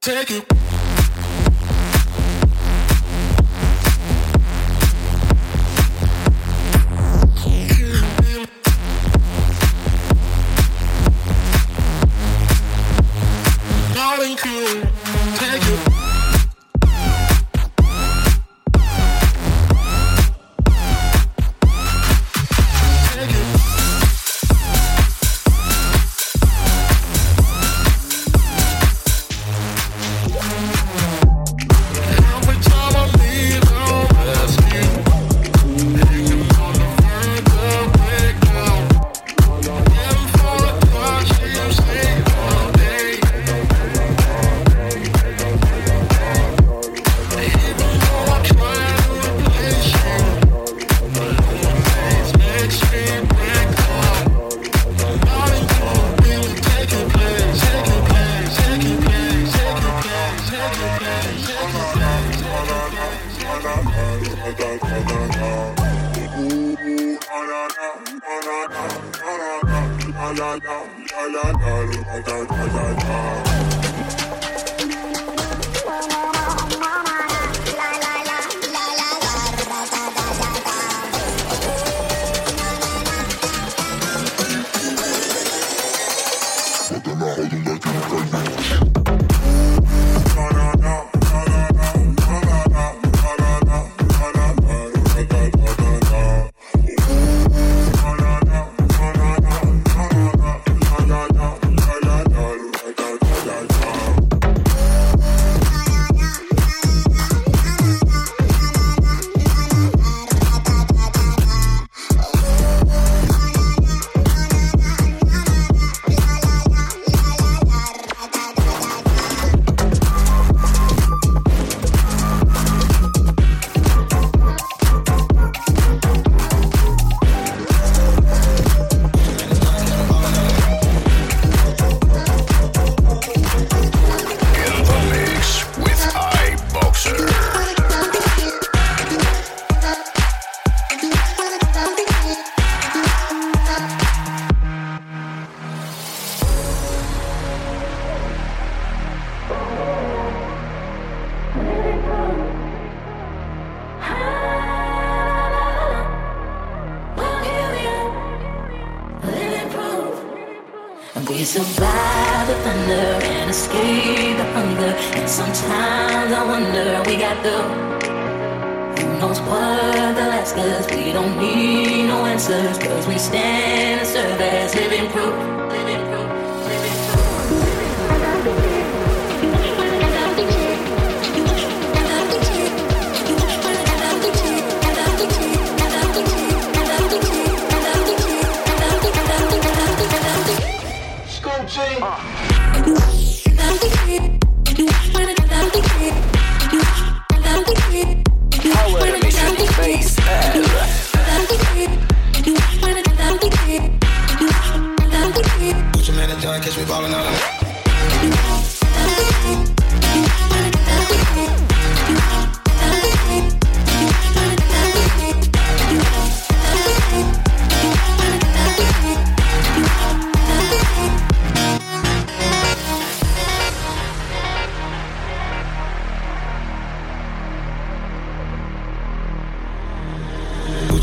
Take it.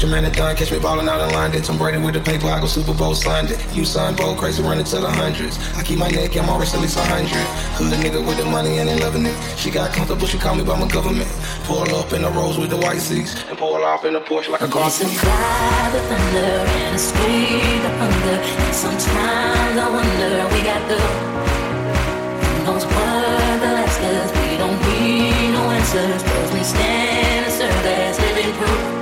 Gucci Mane done, catch me ballin' out in London. Tom Brady with the paper, I go Super Bowl Sunday. You son, bold, crazy, running to the hundreds. I keep my neck, I'm always at least a hundred. Hood nigga with the money and they loving it. She got comfortable, she call me by my government. Pull up in the rose with the white seats and pull off in the Porsche like a car seat. Survive the thunder and escape the hunger. And sometimes I wonder we got the knows what the last cause we don't need no answers. Cause we stand and serve as living proof.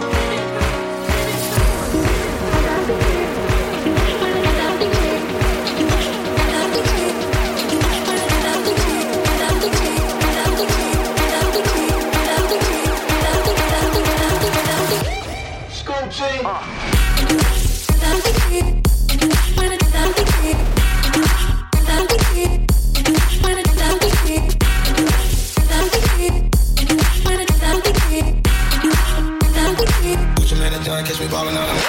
falling out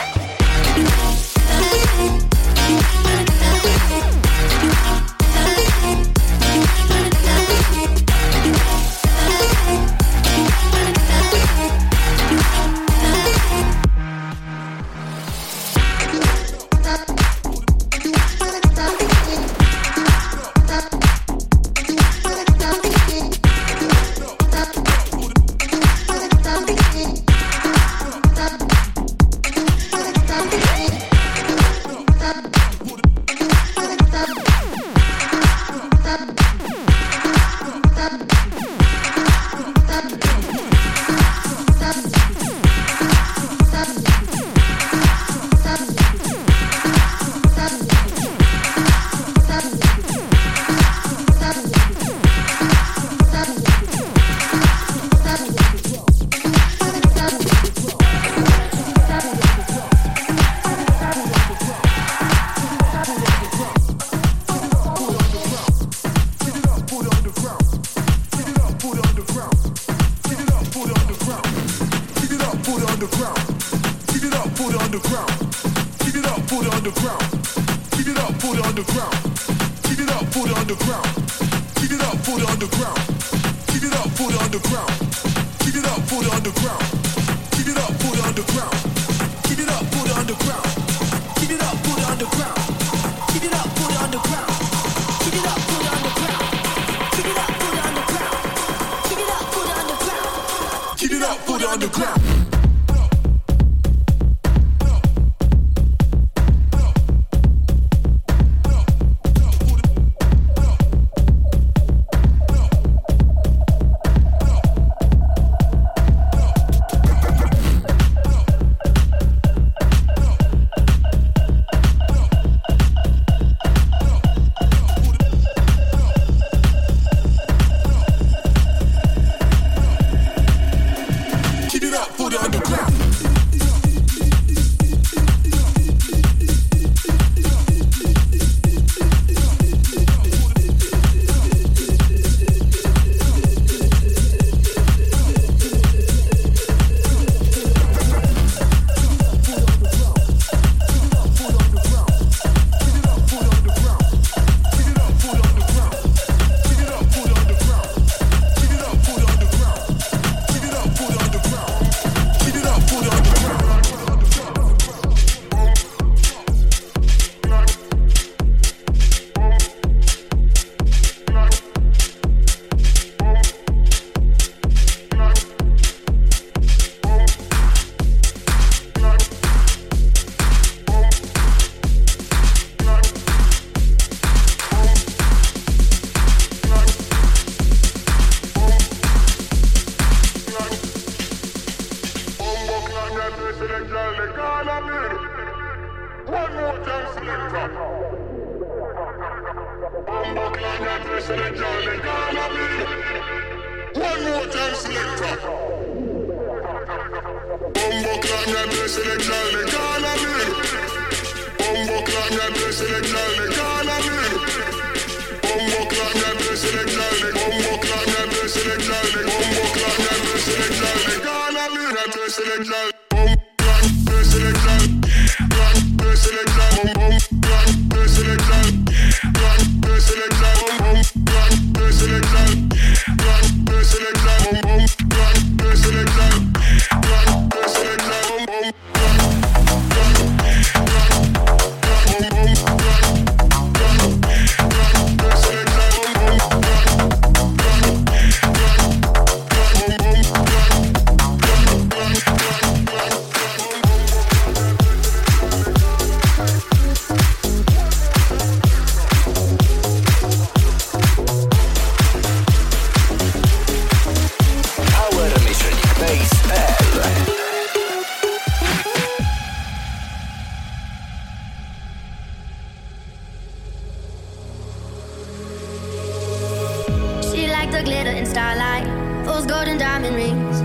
diamond rings.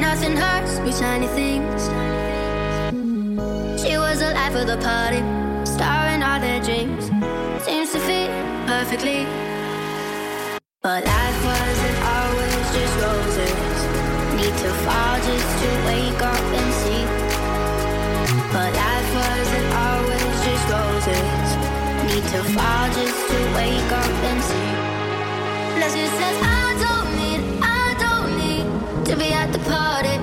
Nothing hurts, we shiny things. She was the life of the party, starring all their dreams. Seems to fit perfectly. But life wasn't always just roses. Need to fall just to wake up and see. But life wasn't always just roses. Need to fall just to wake up and see. Let's just I do be at the party.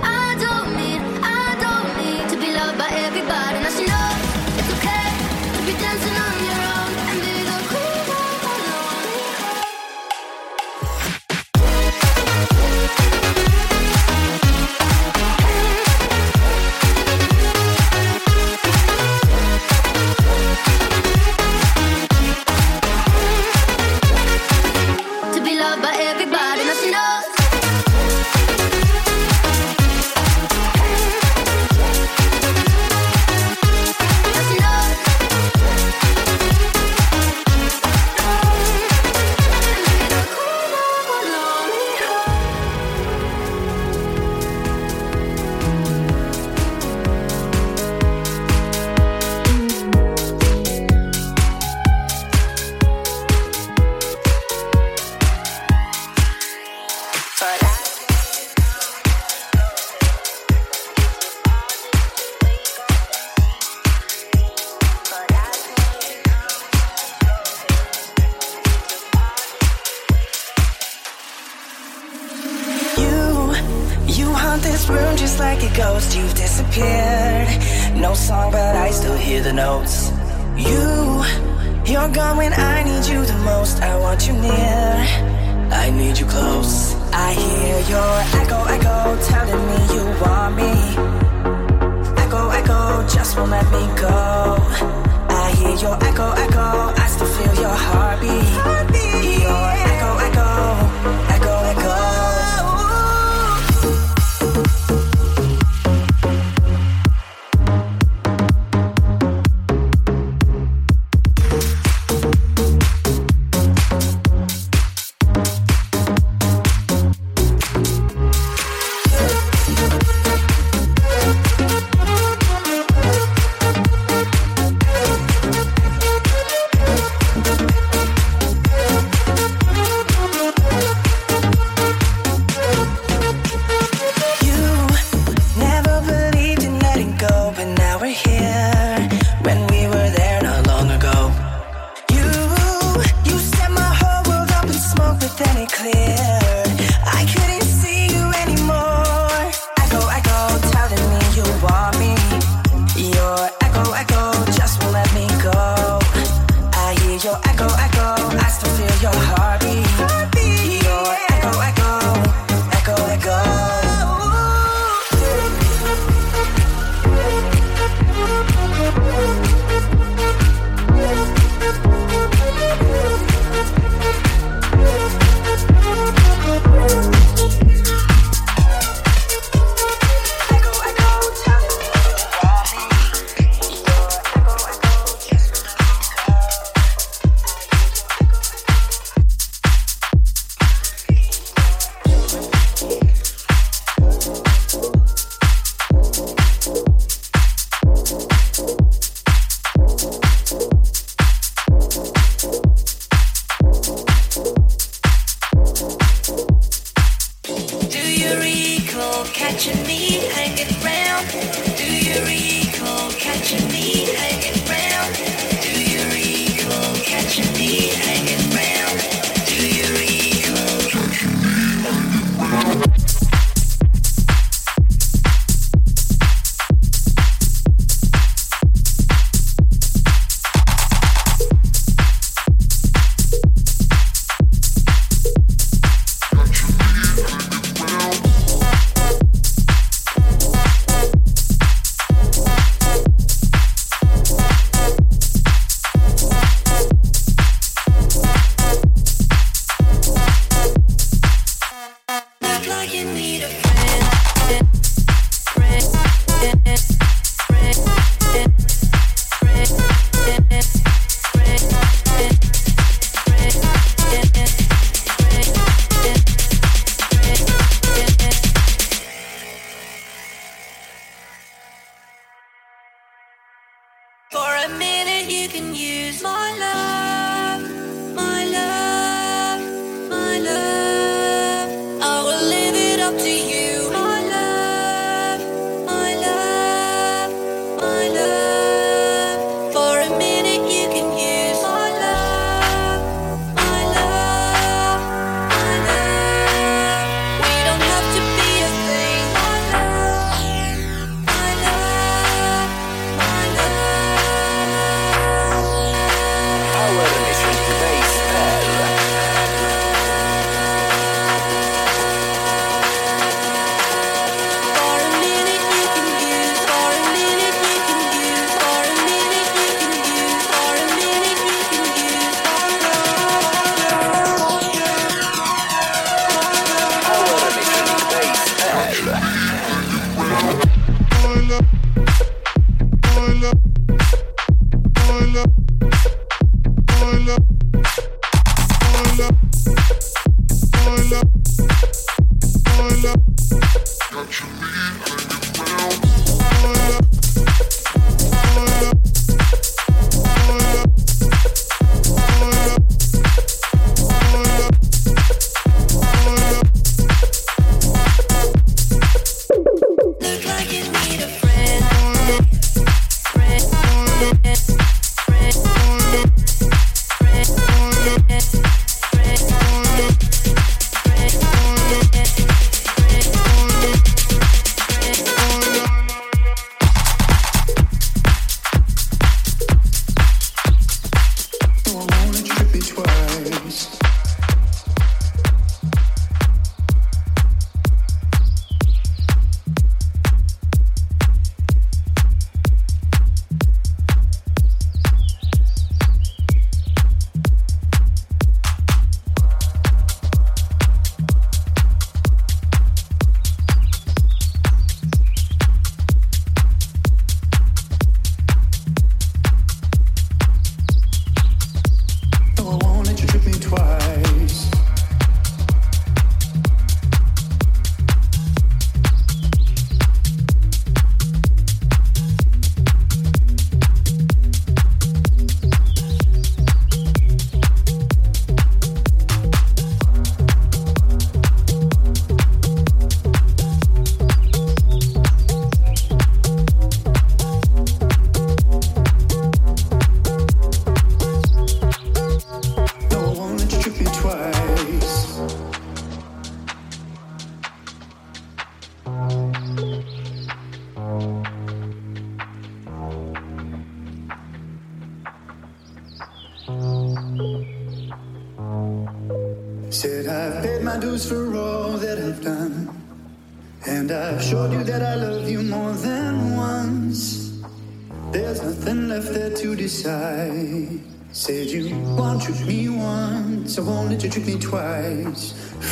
that you need.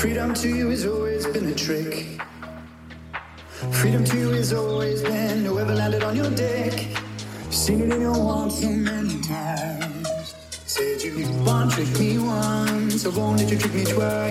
Freedom to you has always been a trick. Freedom to you has always been whoever landed on your deck. Seen it in your walk so many times. Said you won't trick me once, I won't let you trick me twice.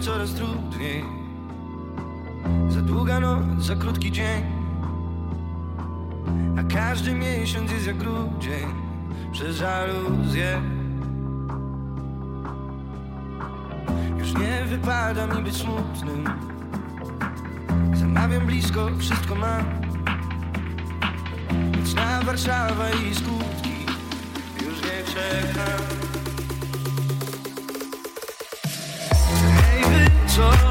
coraz trudniej. Za długa noc, za krótki dzień. A każdy miesiąc jest jak grudzień Przez żaluzję. Już nie wypada mi być smutnym. Zamawiam blisko, wszystko mam Nocna Warszawa i skutki Już nie czekam. sun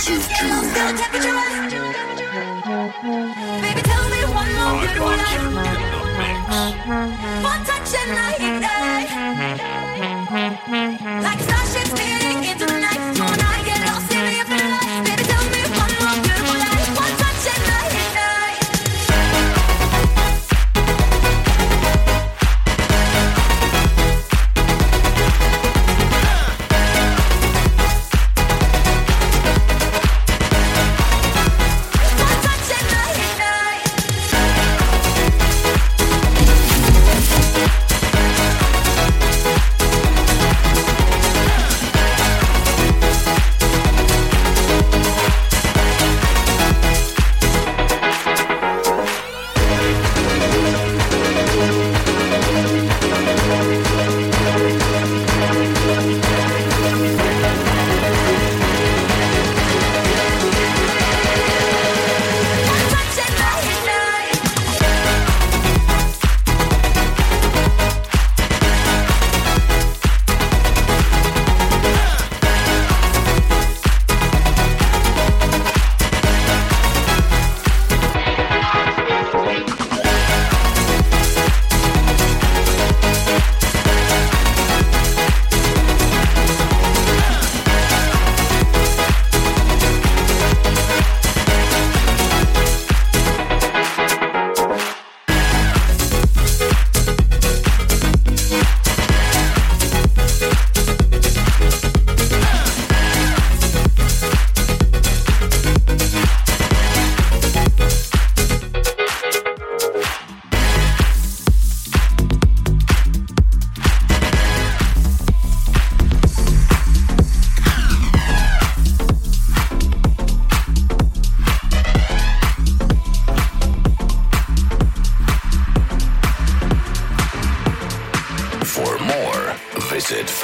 massive June. Baby, tell me one more good one. One touch and I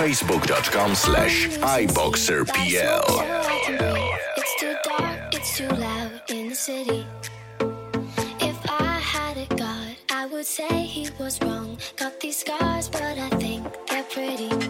facebook.com slash iboxerpl. It's too dark, it's too loud in the city. If I had a god, I would say he was wrong. Got these scars, but I think they're pretty.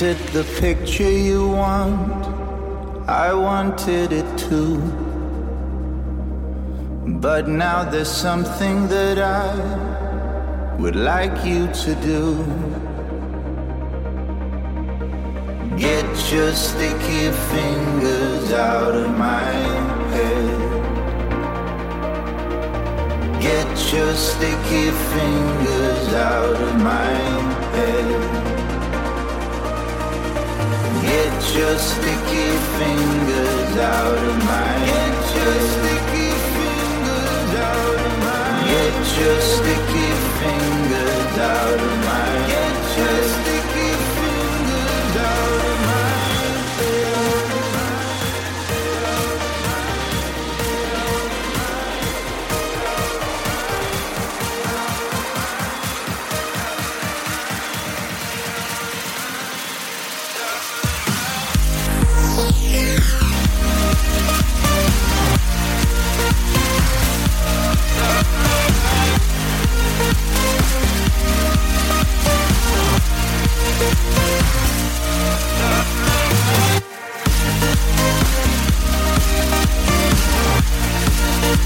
Painted the picture you want, I wanted it too. But now there's something that I would like you to do. Get your sticky fingers out of my head. Get your sticky fingers out your sticky fingers out of my Get your sticky fingers out of my Get your sticky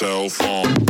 cell phone.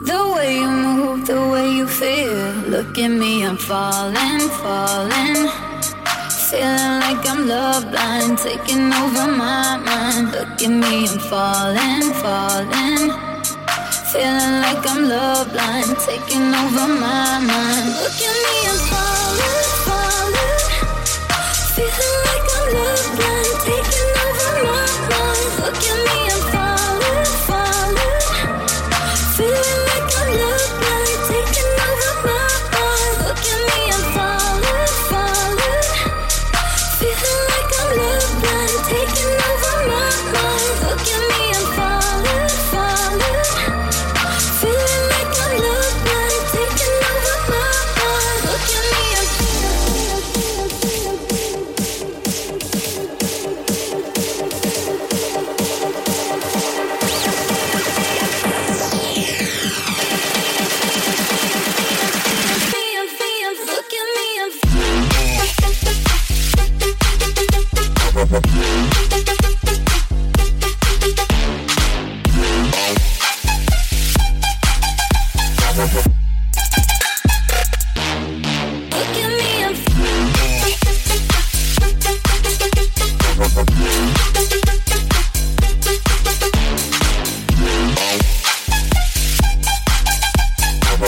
The way you move, the way you feel. Look at me, I'm falling, falling. Feeling like I'm love blind, taking over my mind. Look at me, I'm falling, falling. Feeling like I'm love blind, taking over my mind. Look at me, I'm falling, falling. Feeling like I'm love blind, taking over my mind. Look at me.